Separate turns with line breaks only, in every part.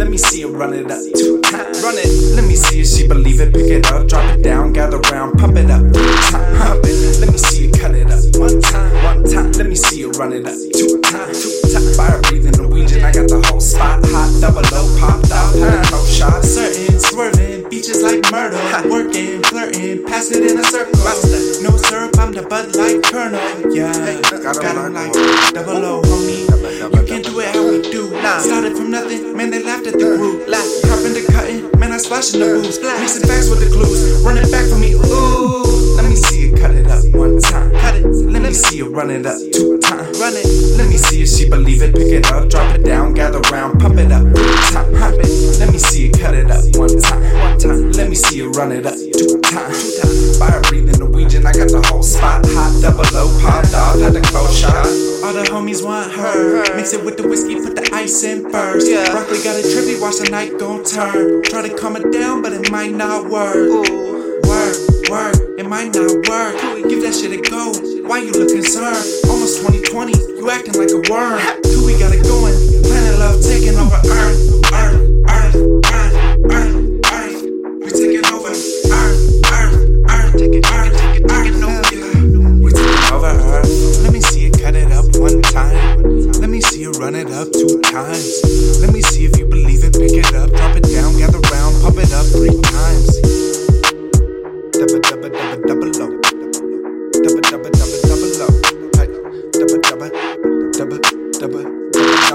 let me see it run it up two times. Run it, let me see if she believe it. Pick it up, drop it down, gather round, pump it up three times. Hump it, let me see you cut it up one time, one time. Let me see you run it up two times, two times. Fire breathing Norwegian, I got the whole spot hot, double low. Working, flirting. Pass it in a circle. No syrup. I'm the Bud Light Colonel. Yeah. Got 'em like double O, homie. You can't do it how we do. Started from nothing, man, they laughed at the group. Laugh, hop the cutting, man, I splash in the booze. Mixing facts with the clues, run it back for me. Ooh, let me see you cut it up one time. Cut it, let me see you run it up two times. Run it, let me see if she believe it. Pick it up, drop it down, gather round, pump it up. Run it up two times. Fire breathing Norwegian, I got the whole spot hot, double low popped off, had the cold shot. All the homies want her. Mix it with the whiskey, put the ice in first.
Yeah.
Broccoli got a trippy, watch the night gon' turn. Try to calm it down, but it might not work.
Ooh.
Work, work, it might not work. Give that shit a go. Why you look concerned? Almost 2020, you acting like a worm.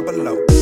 down below.